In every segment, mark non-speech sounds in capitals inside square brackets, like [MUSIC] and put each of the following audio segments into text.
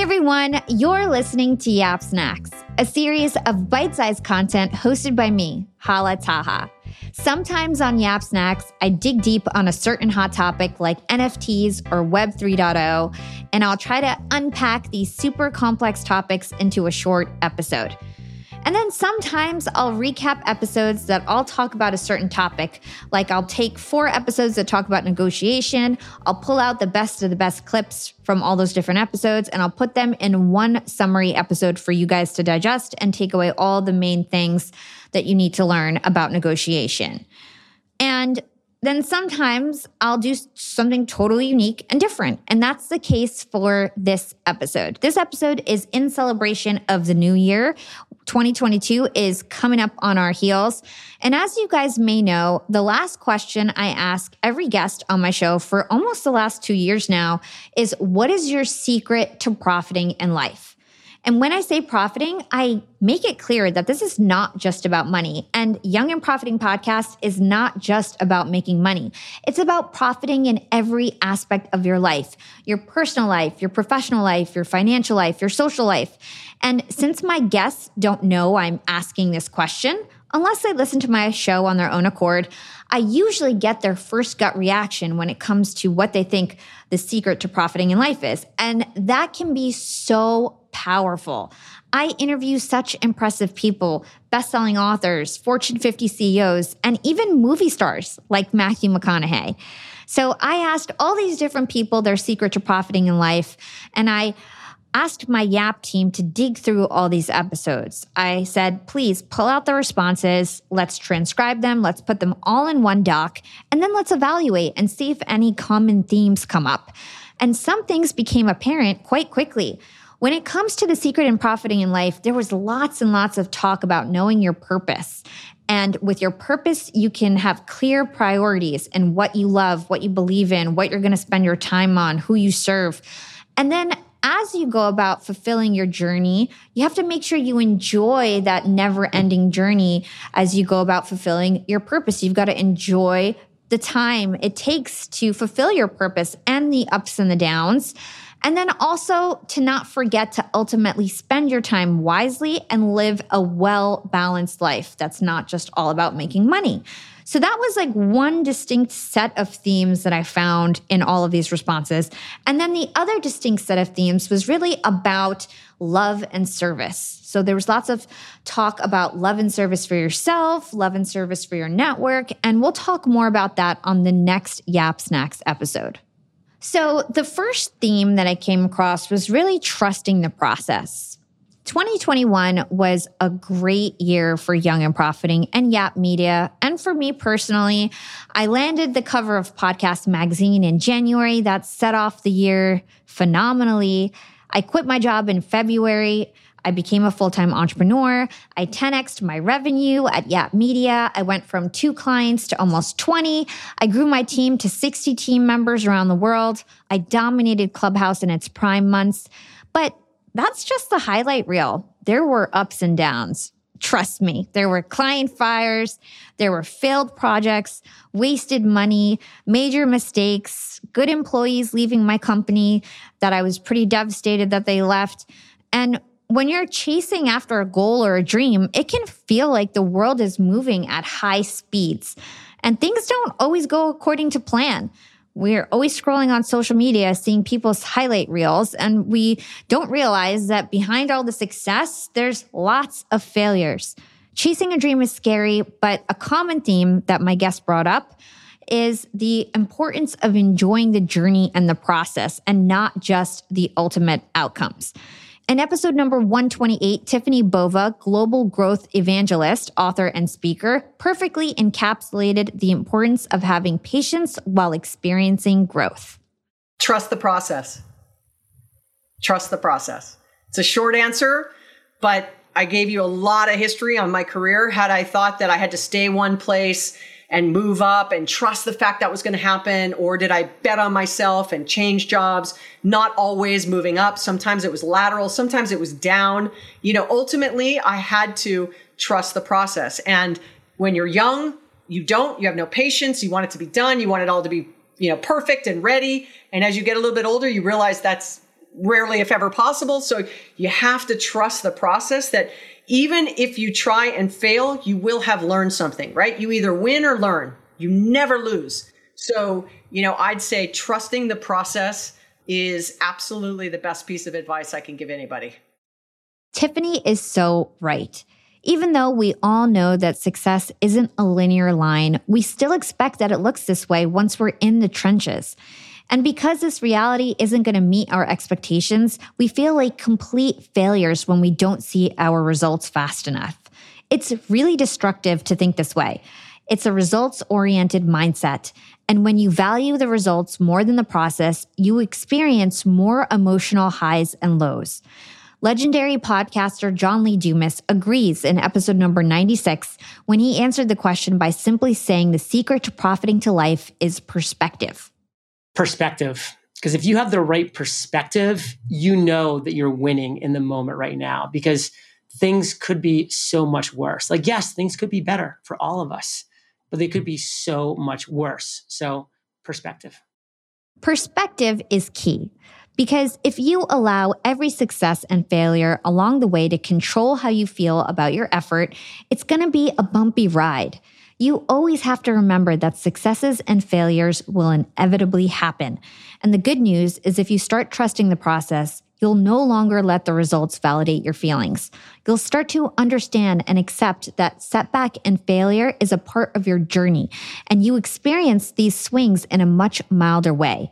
Hey everyone, you're listening to Yap Snacks, a series of bite sized content hosted by me, Hala Taha. Sometimes on Yap Snacks, I dig deep on a certain hot topic like NFTs or Web 3.0, and I'll try to unpack these super complex topics into a short episode. And then sometimes I'll recap episodes that I'll talk about a certain topic. Like I'll take four episodes that talk about negotiation, I'll pull out the best of the best clips from all those different episodes, and I'll put them in one summary episode for you guys to digest and take away all the main things that you need to learn about negotiation. And then sometimes I'll do something totally unique and different. And that's the case for this episode. This episode is in celebration of the new year. 2022 is coming up on our heels. And as you guys may know, the last question I ask every guest on my show for almost the last two years now is what is your secret to profiting in life? And when I say profiting, I make it clear that this is not just about money. And Young and Profiting Podcast is not just about making money. It's about profiting in every aspect of your life your personal life, your professional life, your financial life, your social life. And since my guests don't know I'm asking this question, unless they listen to my show on their own accord, I usually get their first gut reaction when it comes to what they think the secret to profiting in life is. And that can be so powerful. I interview such impressive people, best-selling authors, Fortune 50 CEOs, and even movie stars like Matthew McConaughey. So I asked all these different people their secret to profiting in life, and I asked my Yap team to dig through all these episodes. I said, please pull out the responses, let's transcribe them, let's put them all in one doc, and then let's evaluate and see if any common themes come up. And some things became apparent quite quickly. When it comes to the secret in profiting in life, there was lots and lots of talk about knowing your purpose. And with your purpose, you can have clear priorities and what you love, what you believe in, what you're going to spend your time on, who you serve. And then as you go about fulfilling your journey, you have to make sure you enjoy that never ending journey as you go about fulfilling your purpose. You've got to enjoy the time it takes to fulfill your purpose and the ups and the downs. And then also to not forget to ultimately spend your time wisely and live a well balanced life that's not just all about making money. So that was like one distinct set of themes that I found in all of these responses. And then the other distinct set of themes was really about love and service. So there was lots of talk about love and service for yourself, love and service for your network. And we'll talk more about that on the next Yap Snacks episode. So, the first theme that I came across was really trusting the process. 2021 was a great year for Young and Profiting and Yap Media. And for me personally, I landed the cover of Podcast Magazine in January. That set off the year phenomenally. I quit my job in February. I became a full time entrepreneur. I 10xed my revenue at Yap Media. I went from two clients to almost 20. I grew my team to 60 team members around the world. I dominated Clubhouse in its prime months. But that's just the highlight reel. There were ups and downs. Trust me, there were client fires, there were failed projects, wasted money, major mistakes, good employees leaving my company that I was pretty devastated that they left. And when you're chasing after a goal or a dream, it can feel like the world is moving at high speeds and things don't always go according to plan. We're always scrolling on social media, seeing people's highlight reels, and we don't realize that behind all the success, there's lots of failures. Chasing a dream is scary, but a common theme that my guest brought up is the importance of enjoying the journey and the process and not just the ultimate outcomes. In episode number 128, Tiffani Bova, global growth evangelist, author, and speaker, perfectly encapsulated the importance of having patience while experiencing growth. Trust the process. Trust the process. It's a short answer, but I gave you a lot of history on my career. Had I thought that I had to stay one place and move up and trust the fact that was going to happen? Or did I bet on myself and change jobs? Not always moving up. Sometimes it was lateral. Sometimes it was down. You know, ultimately I had to trust the process. And when you're young, you don't, you have no patience. You want it to be done. You want it all to be, you know, perfect and ready. And as you get a little bit older, you realize that's rarely, if ever possible. So you have to trust the process that even if you try and fail, you will have learned something, right? You either win or learn. You never lose. So, you know, I'd say trusting the process is absolutely the best piece of advice I can give anybody. Tiffany is so right. Even though we all know that success isn't a linear line, we still expect that it looks this way once we're in the trenches. And because this reality isn't going to meet our expectations, we feel like complete failures when we don't see our results fast enough. It's really destructive to think this way. It's a results oriented mindset. And when you value the results more than the process, you experience more emotional highs and lows. Legendary podcaster John Lee Dumas agrees in episode number 96 when he answered the question by simply saying the secret to profiting to life is perspective. Perspective. Because if you have the right perspective, you know that you're winning in the moment right now because things could be so much worse. Like, yes, things could be better for all of us, but they could be so much worse. So, perspective. Perspective is key. Because if you allow every success and failure along the way to control how you feel about your effort, it's going to be a bumpy ride. You always have to remember that successes and failures will inevitably happen. And the good news is if you start trusting the process, you'll no longer let the results validate your feelings. You'll start to understand and accept that setback and failure is a part of your journey, and you experience these swings in a much milder way.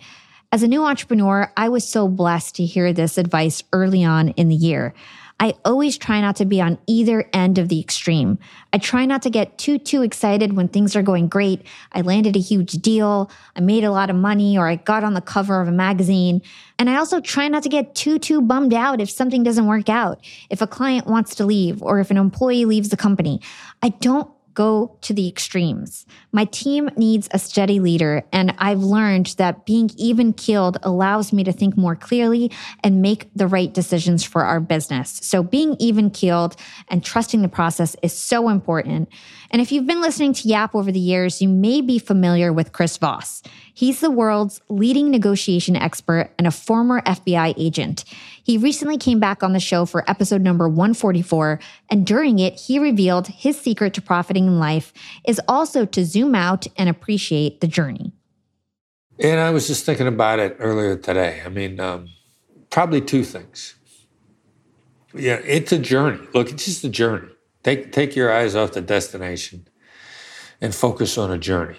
As a new entrepreneur, I was so blessed to hear this advice early on in the year. I always try not to be on either end of the extreme. I try not to get too, too excited when things are going great. I landed a huge deal, I made a lot of money, or I got on the cover of a magazine. And I also try not to get too, too bummed out if something doesn't work out, if a client wants to leave, or if an employee leaves the company. I don't go to the extremes. My team needs a steady leader, and I've learned that being even keeled allows me to think more clearly and make the right decisions for our business. So, being even keeled and trusting the process is so important. And if you've been listening to Yap over the years, you may be familiar with Chris Voss. He's the world's leading negotiation expert and a former FBI agent. He recently came back on the show for episode number 144, and during it, he revealed his secret to profiting in life is also to zoom out and appreciate the journey. And I was just thinking about it earlier today. I mean, um, probably two things. Yeah, it's a journey. Look, it's just a journey. Take take your eyes off the destination and focus on a journey.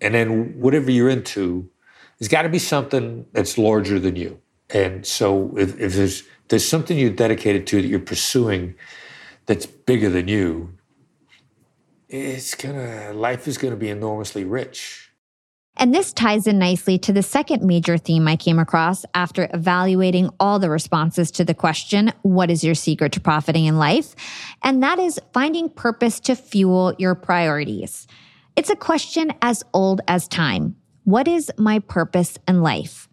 And then whatever you're into, there's got to be something that's larger than you. And so if, if there's there's something you're dedicated to that you're pursuing that's bigger than you, it's gonna life is gonna be enormously rich. And this ties in nicely to the second major theme I came across after evaluating all the responses to the question, What is your secret to profiting in life? And that is finding purpose to fuel your priorities. It's a question as old as time. What is my purpose in life?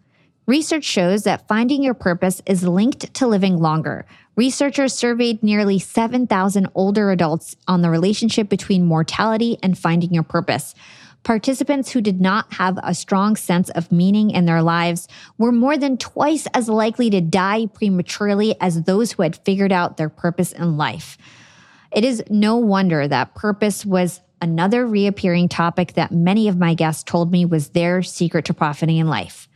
Research shows that finding your purpose is linked to living longer. Researchers surveyed nearly 7,000 older adults on the relationship between mortality and finding your purpose. Participants who did not have a strong sense of meaning in their lives were more than twice as likely to die prematurely as those who had figured out their purpose in life. It is no wonder that purpose was another reappearing topic that many of my guests told me was their secret to profiting in life.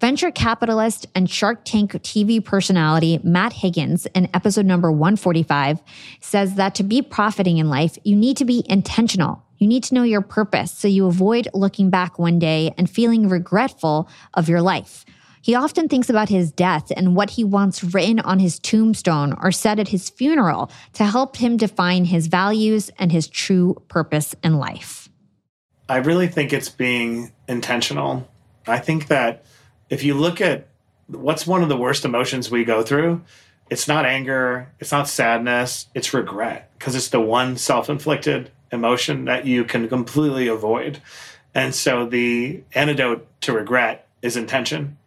Venture capitalist and Shark Tank TV personality Matt Higgins in episode number 145 says that to be profiting in life, you need to be intentional. You need to know your purpose so you avoid looking back one day and feeling regretful of your life. He often thinks about his death and what he wants written on his tombstone or said at his funeral to help him define his values and his true purpose in life. I really think it's being intentional. I think that if you look at what's one of the worst emotions we go through, it's not anger, it's not sadness, it's regret because it's the one self inflicted emotion that you can completely avoid. And so the antidote to regret is intention.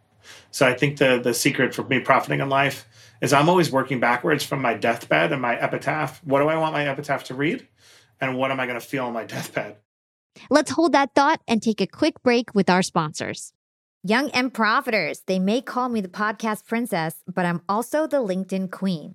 So I think the the secret for me profiting in life is I'm always working backwards from my deathbed and my epitaph. What do I want my epitaph to read? And what am I going to feel on my deathbed? Let's hold that thought and take a quick break with our sponsors. Young and profiters, they may call me the podcast princess, but I'm also the LinkedIn queen.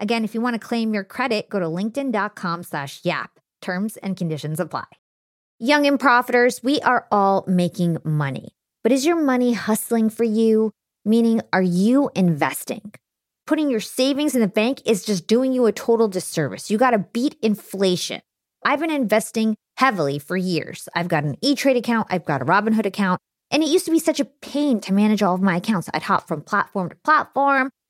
Again, if you want to claim your credit, go to linkedin.com slash yap. Terms and conditions apply. Young and profiters, we are all making money. But is your money hustling for you? Meaning, are you investing? Putting your savings in the bank is just doing you a total disservice. You got to beat inflation. I've been investing heavily for years. I've got an E Trade account, I've got a Robinhood account, and it used to be such a pain to manage all of my accounts. I'd hop from platform to platform.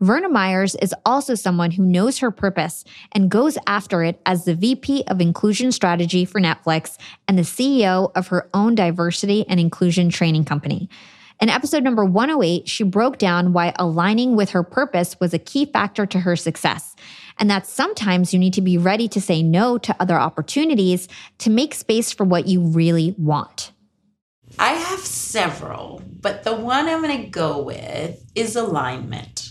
Verna Myers is also someone who knows her purpose and goes after it as the VP of Inclusion Strategy for Netflix and the CEO of her own diversity and inclusion training company. In episode number 108, she broke down why aligning with her purpose was a key factor to her success, and that sometimes you need to be ready to say no to other opportunities to make space for what you really want. I have several, but the one I'm going to go with is alignment.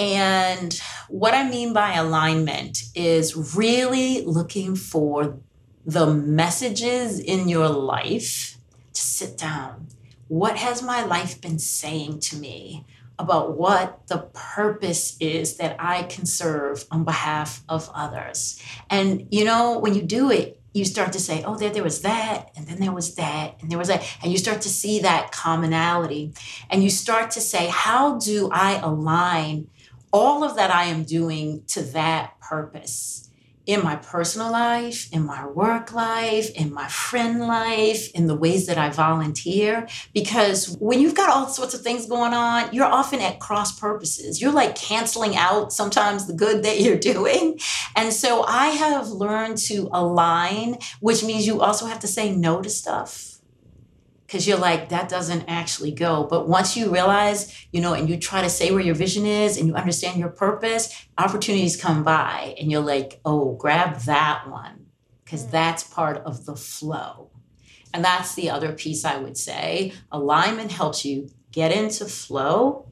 And what I mean by alignment is really looking for the messages in your life to sit down. What has my life been saying to me about what the purpose is that I can serve on behalf of others? And you know, when you do it, you start to say, oh, there, there was that, and then there was that, and there was that. And you start to see that commonality. And you start to say, how do I align all of that I am doing to that purpose in my personal life, in my work life, in my friend life, in the ways that I volunteer. Because when you've got all sorts of things going on, you're often at cross purposes. You're like canceling out sometimes the good that you're [LAUGHS] doing. And so I have learned to align, which means you also have to say no to stuff because you're like that doesn't actually go. But once you realize you know and you try to say where your vision is and you understand your purpose opportunities come by and you're like oh grab that one. Because mm. that's part of the flow. And that's the other piece i would say. Alignment helps you get into flow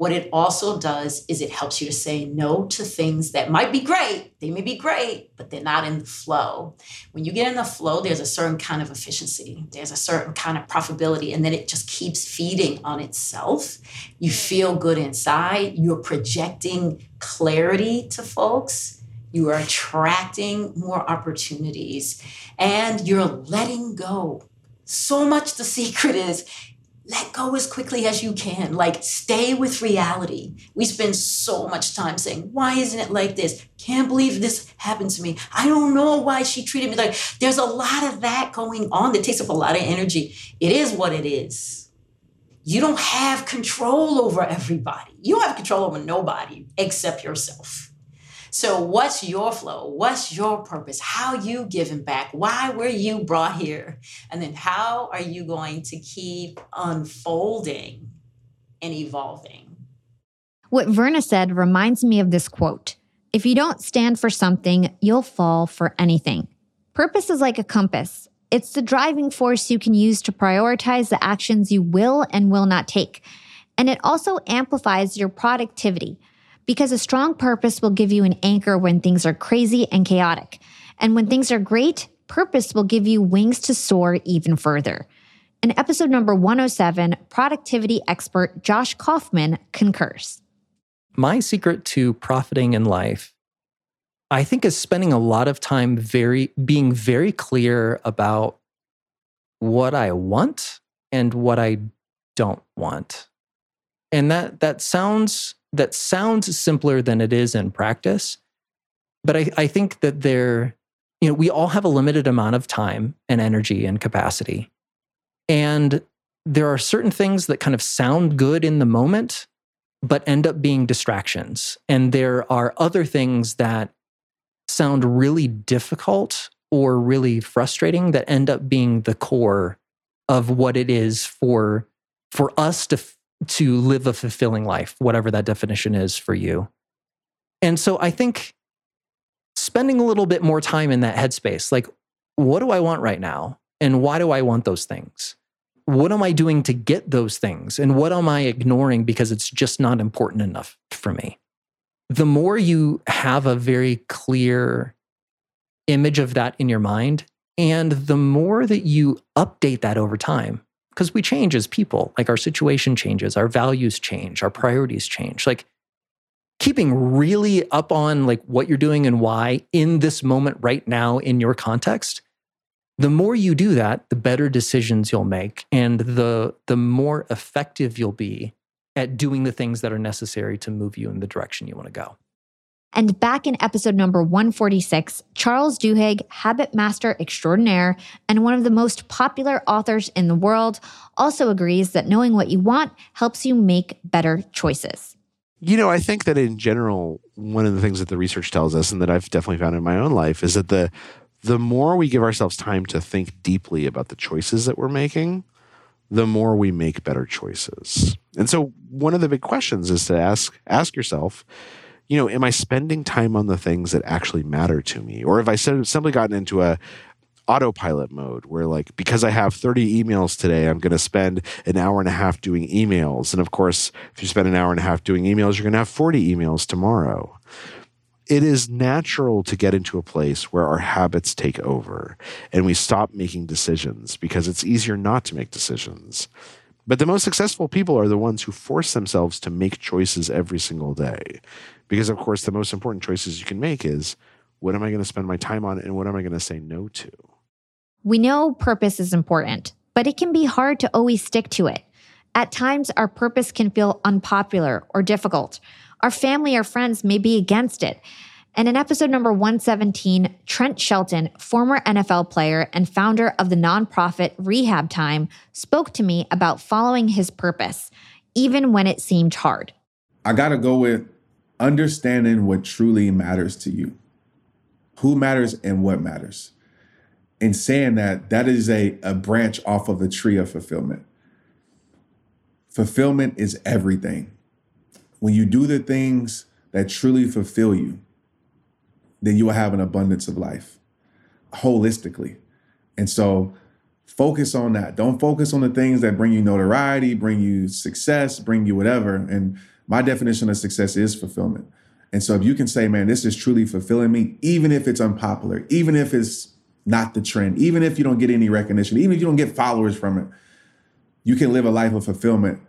what it also does is it helps you to say no to things that might be great. They may be great, but they're not in the flow. When you get in the flow, there's a certain kind of efficiency, there's a certain kind of profitability, and then it just keeps feeding on itself. You mm. feel good inside, you're projecting clarity to folks. You are attracting more opportunities and you're letting go. So much the secret is let go as quickly as you can. Like, stay with reality. We spend so much time saying, Why isn't it like this? Can't believe this happened to me. I don't know why she treated me like there's a lot of that going on that takes up a lot of energy. It is what it is. You don't have control over everybody. You don't have control over nobody except yourself. So, what's your flow? What's your purpose? How you giving back? Why were you brought here? And then, how are you going to keep unfolding and evolving? What Verna said reminds me of this quote If you don't stand for something, you'll fall for anything. Purpose is like a compass. It's the driving force you can use to prioritize the actions you will and will not take. And it also amplifies your productivity because a strong purpose will give you an anchor when things are crazy and chaotic. And when things are great, purpose will give you wings to soar even further. In episode number 107, productivity expert Josh Kaufman concurs. My secret to profiting in life, I think, is spending a lot of time very being very clear about what I want and what I don't want. And that that sounds that sounds simpler than it is in practice. But I, I think that there, you know, we all have a limited amount of time and energy and capacity. And there are certain things that kind of sound good in the moment, but end up being distractions. And there are other things that sound really difficult or really frustrating that end up being the core of what it is for for us to to live a fulfilling life, whatever that definition is for you. And so I think spending a little bit more time in that headspace, like, what do I want right now? And why do I want those things? What am I doing to get those things? And what am I ignoring because it's just not important enough for me? The more you have a very clear image of that in your mind, and the more that you update that over time, because we change as people. Like our situation changes, our values change, our priorities change. Like keeping really up on like what you're doing and why in this moment right now in your context the more you do that the better decisions you'll make and the the more effective you'll be at doing the things that are necessary to move you in the direction you want to go and back in episode number 146, Charles Duhigg, habit master extraordinaire and one of the most popular authors in the world, also agrees that knowing what you want helps you make better choices. You know, I think that in general, one of the things that the research tells us, and that I've definitely found in my own life, is that the the more we give ourselves time to think deeply about the choices that we're making, the more we make better choices. And so, one of the big questions is to ask ask yourself you know, am I spending time on the things that actually matter to me? Or have I simply gotten into a autopilot mode where like because I have 30 emails today, I'm going to spend an hour and a half doing emails. And of course, if you spend an hour and a half doing emails, you're going to have 40 emails tomorrow. It is natural to get into a place where our habits take over and we stop making decisions because it's easier not to make decisions. But the most successful people are the ones who force themselves to make choices every single day. Because, of course, the most important choices you can make is what am I going to spend my time on and what am I going to say no to? We know purpose is important, but it can be hard to always stick to it. At times, our purpose can feel unpopular or difficult. Our family or friends may be against it. And in episode number 117, Trent Shelton, former NFL player and founder of the nonprofit Rehab Time, spoke to me about following his purpose, even when it seemed hard. I got to go with understanding what truly matters to you, who matters and what matters. And saying that, that is a, a branch off of the tree of fulfillment. Fulfillment is everything. When you do the things that truly fulfill you, then you will have an abundance of life holistically. And so focus on that. Don't focus on the things that bring you notoriety, bring you success, bring you whatever. And my definition of success is fulfillment. And so if you can say, man, this is truly fulfilling me, even if it's unpopular, even if it's not the trend, even if you don't get any recognition, even if you don't get followers from it, you can live a life of fulfillment.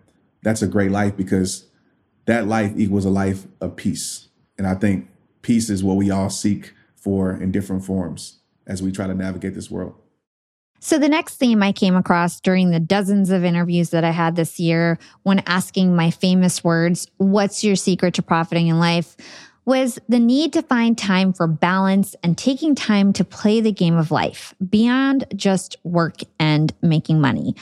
That's a great life because that life equals a life of peace. And I think peace is what we all seek for in different forms as we try to navigate this world. So, the next theme I came across during the dozens of interviews that I had this year when asking my famous words, What's your secret to profiting in life? was the need to find time for balance and taking time to play the game of life beyond just work and making money.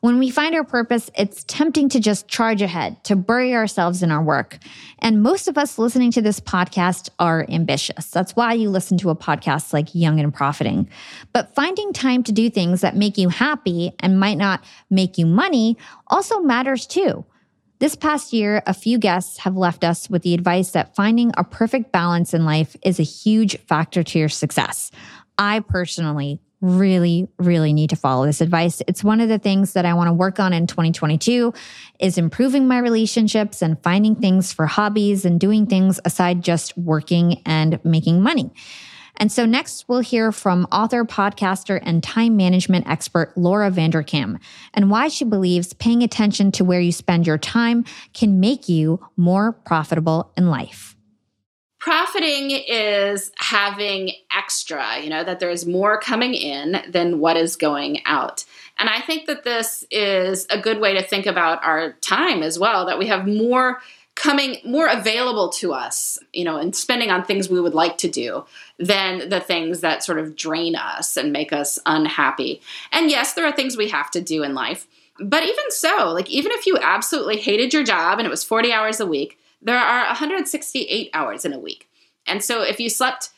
When we find our purpose, it's tempting to just charge ahead, to bury ourselves in our work. And most of us listening to this podcast are ambitious. That's why you listen to a podcast like Young and Profiting. But finding time to do things that make you happy and might not make you money also matters too. This past year, a few guests have left us with the advice that finding a perfect balance in life is a huge factor to your success. I personally really really need to follow this advice. It's one of the things that i want to work on in 2022 is improving my relationships and finding things for hobbies and doing things aside just working and making money. And so next we'll hear from author podcaster and time management expert laura vanderkam and why she believes paying attention to where you spend your time can make you more profitable in life profiting is having extra, you know, that there's more coming in than what is going out. And I think that this is a good way to think about our time as well, that we have more coming more available to us, you know, and spending on things we would like to do than the things that sort of drain us and make us unhappy. And yes, there are things we have to do in life. But even so, like even if you absolutely hated your job and it was 40 hours a week, there are 168 hours in a week. And so if you slept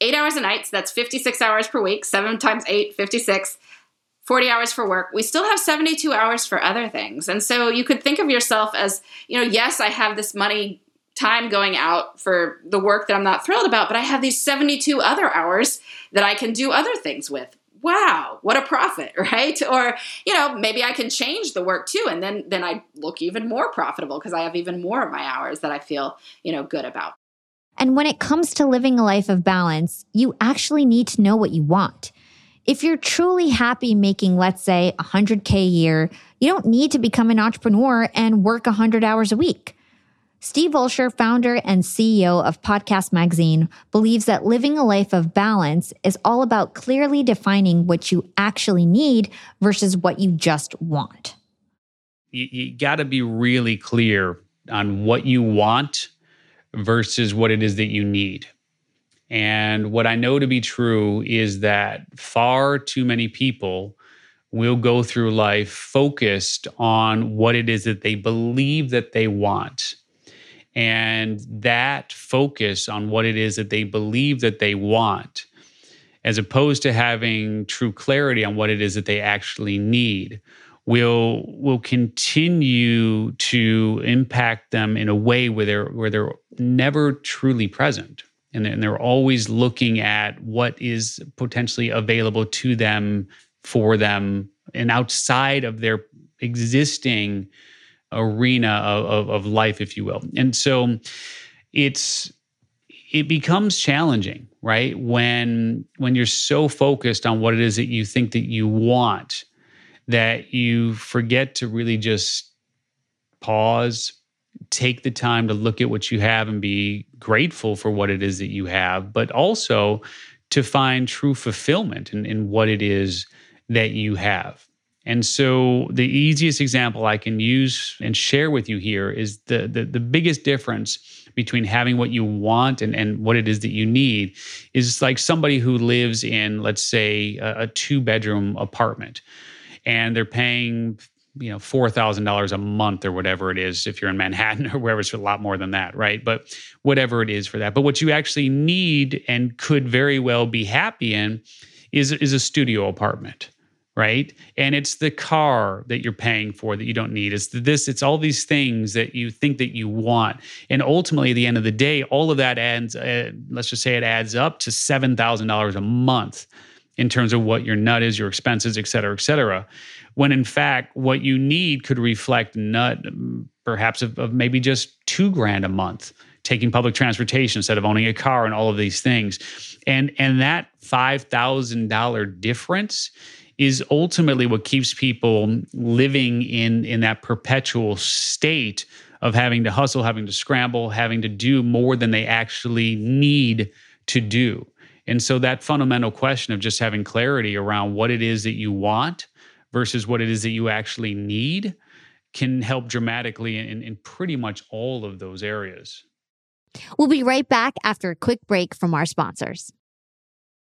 eight hours a night, so that's 56 hours per week, seven times eight, 56, 40 hours for work, we still have 72 hours for other things. And so you could think of yourself as, you know, yes, I have this money time going out for the work that I'm not thrilled about, but I have these 72 other hours that I can do other things with wow what a profit [LAUGHS] right? Or you know maybe i can change the work too and then then i look even more profitable because i have even more of my hours that i feel you know good about. And when it comes to living a life of balance you actually need to know what you want. If you're truly happy making let's say 100k a year you don't need to become an entrepreneur and work 100 hours a week Steve Olsher, founder and CEO of Podcast Magazine, believes that living a life of balance is all about clearly defining what you actually need versus what you just want. You, you got to be really clear on what you want versus what it is that you need. And what I know to be true is that far too many people will go through life focused on what it is that they believe that they want and that focus on what it is that they believe that they want as opposed to having true clarity on what it is that they actually need will will continue to impact them in a way where they're where they're never truly present. And, and they're always looking at what is potentially available to them for them and outside of their existing arena of, of, of life, if you will. And so it's it becomes challenging right when when you're so focused on what it is that you think that you want that you forget to really just pause take the time to look at what you have and be grateful for what it is that you have but also to find true fulfillment in, in what it is that you have and so the easiest example I can use and share with you here is the, the, the biggest difference between having what you want and, and what it is that you need is like somebody who lives in, let's say, a, a two bedroom apartment and they're paying you know four thousand dollars a month or whatever it is if you're in Manhattan [LAUGHS] or wherever it's a lot more than that, right? But whatever it is for that. But what you actually need and could very well be happy in is is a studio apartment right? And it's the car that you're paying for that you don't need. It's this, it's all these things that you think that you want. And ultimately, at the end of the day, all of that adds, uh, let's just say it adds up to $7,000 a month. in terms of what your nut is, your expenses, et cetera, et cetera. When in fact, what you need could reflect nut perhaps of, of maybe just two grand a month taking public transportation instead of owning a car and all of these things. And and that $5,000 difference is ultimately what keeps people living in in that perpetual state of having to hustle, having to scramble, having to do more than they actually need to do. And so that fundamental question of just having clarity around what it is that you want versus what it is that you actually need can help dramatically in, in pretty much all of those areas. We'll be right back after a quick break from our sponsors.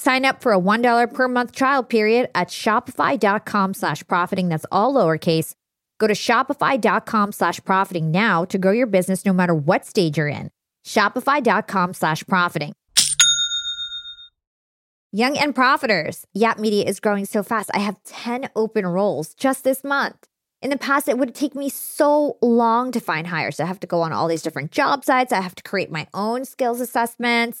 Sign up for a $1 per month trial period at shopify.com slash profiting. That's all lowercase. Go to shopify.com slash profiting now to grow your business no matter what stage you're in. Shopify.com slash profiting. Young and Profiters. Yap Media is growing so fast. I have 10 open roles just this month. In the past, it would take me so long to find hires. I have to go on all these different job sites. I have to create my own skills assessments.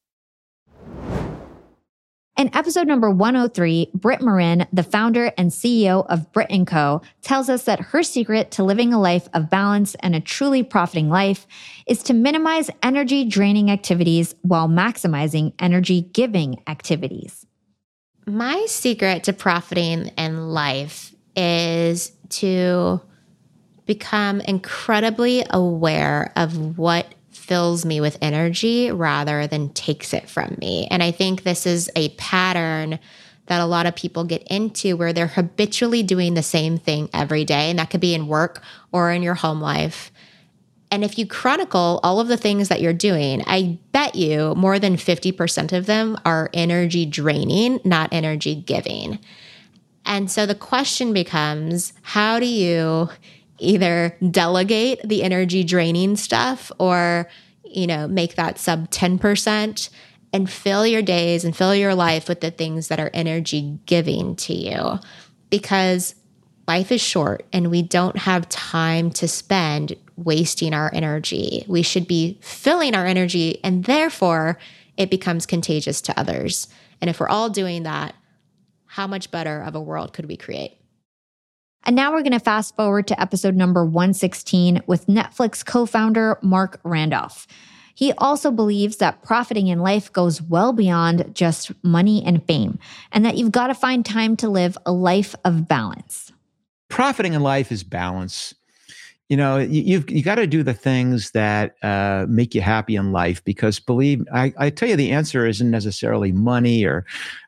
In episode number 103, Brit Morin, the founder and CEO of Brit & Co., tells us that her secret to living a life of balance and a truly profiting life is to minimize energy draining activities while maximizing energy giving activities. My secret to profiting in life is to become incredibly aware of what fills me with energy rather than takes it from me. And I think this is a pattern that a lot of people get into where they're habitually doing the same thing every day. And that could be in work or in your home life. And if you chronicle all of the things that you're doing, I bet you more than 50% of them are energy draining, not energy giving. And so the question becomes how do you either delegate the energy draining stuff or, you know, make that sub 10% and fill your days and fill your life with the things that are energy giving to you? Because life is short and we don't have time to spend wasting our energy. We should be filling our energy and therefore it becomes contagious to others. And if we're all doing that, how much better of a world could we create? And now we're going to fast forward to episode number 116 with Netflix co founder Marc Randolph. He also believes that profiting in life goes well beyond just money and fame, and that you've got to find time to live a life of balance. Profiting in life is balance you know you, you've you got to do the things that uh, make you happy in life because believe I, I tell you the answer isn't necessarily money or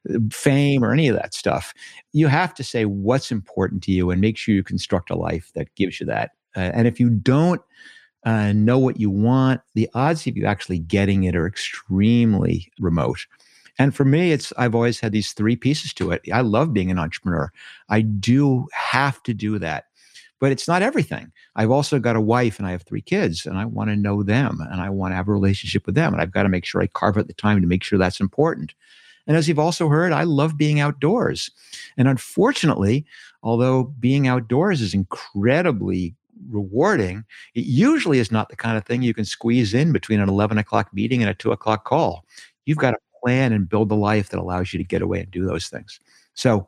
uh, fame or any of that stuff you have to say what's important to you and make sure you construct a life that gives you that uh, and if you don't uh, know what you want the odds of you actually getting it are extremely remote and for me, it's I've always had these three pieces to it. I love being an entrepreneur. I do have to do that but it's not everything. I've also got a wife and I have three kids and I want to know them and I want to have a relationship with them. And I've got to make sure I carve out the time to make sure that's important. And as you've also heard, I love being outdoors. And unfortunately, although being outdoors is incredibly rewarding, it usually is not the kind of thing you can squeeze in between an 11 o'clock meeting and a two o'clock call. You've got to plan and build the life that allows you to get away and do those things. So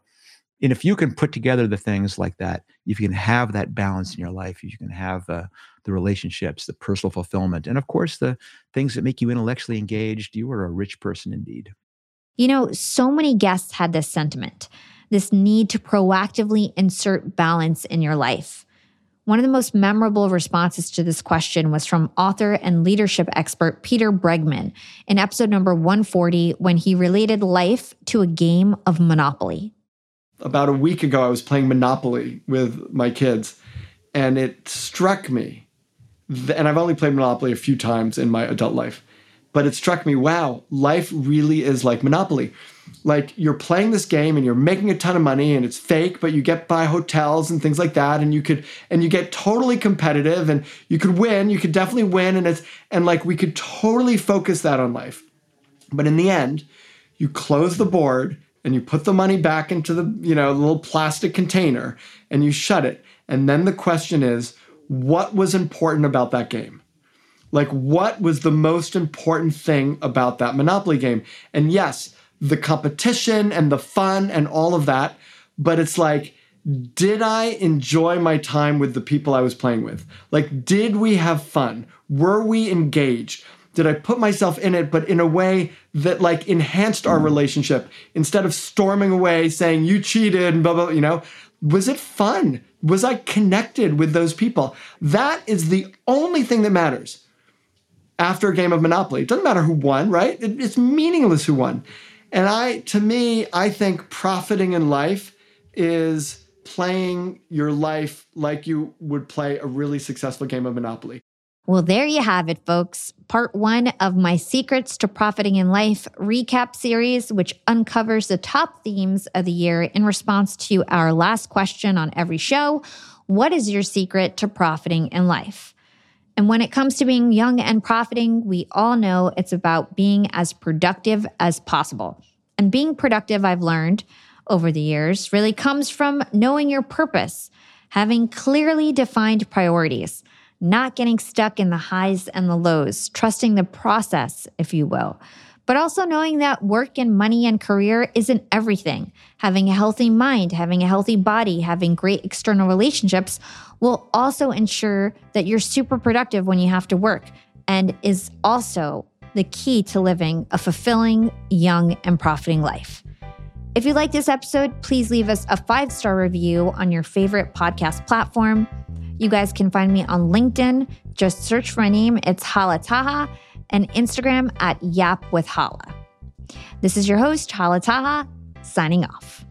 and if you can put together the things like that, if you can have that balance in your life, if you can have uh, the relationships, the personal fulfillment, and of course, the things that make you intellectually engaged, you are a rich person indeed. You know, so many guests had this sentiment this need to proactively insert balance in your life. One of the most memorable responses to this question was from author and leadership expert Peter Bregman in episode number 140 when he related life to a game of Monopoly about a week ago, I was playing Monopoly with my kids, and it struck me. And I've only played Monopoly a few times in my adult life, but it struck me wow, life really is like Monopoly. Like you're playing this game and you're making a ton of money and it's fake, but you get by hotels and things like that, and you could and you get totally competitive and you could win, you could definitely win, and it's and like we could totally focus that on life. But in the end, you close the board and you put the money back into the you know little plastic container and you shut it and then the question is what was important about that game like what was the most important thing about that monopoly game and yes the competition and the fun and all of that but it's like did I enjoy my time with the people I was playing with? Like, did we have fun? Were we engaged? Did I put myself in it, but in a way that like enhanced our mm. relationship instead of storming away saying you cheated and blah blah, you know? Was it fun? Was I connected with those people? That is the only thing that matters after a game of Monopoly. It doesn't matter who won, right? It, it's meaningless who won. And I, to me, I think profiting in life is playing your life like you would play a really successful game of Monopoly. Well, there you have it, folks. Part one of my Secrets to Profiting in Life recap series, which uncovers the top themes of the year in response to our last question on every show What is your secret to profiting in life? And when it comes to being young and profiting, we all know it's about being as productive as possible. And being productive, I've learned over the years, really comes from knowing your purpose, having clearly defined priorities not getting stuck in the highs and the lows, trusting the process, if you will, but also knowing that work and money and career isn't everything. Having a healthy mind, having a healthy body, having great external relationships will also ensure that you're super productive when you have to work and is also the key to living a fulfilling, young, and profiting life. If you like this episode, please leave us a five star review on your favorite podcast platform. You guys can find me on LinkedIn. Just search for my name, it's Hala Taha, and Instagram at Yap with Hala. This is your host, Hala Taha, signing off.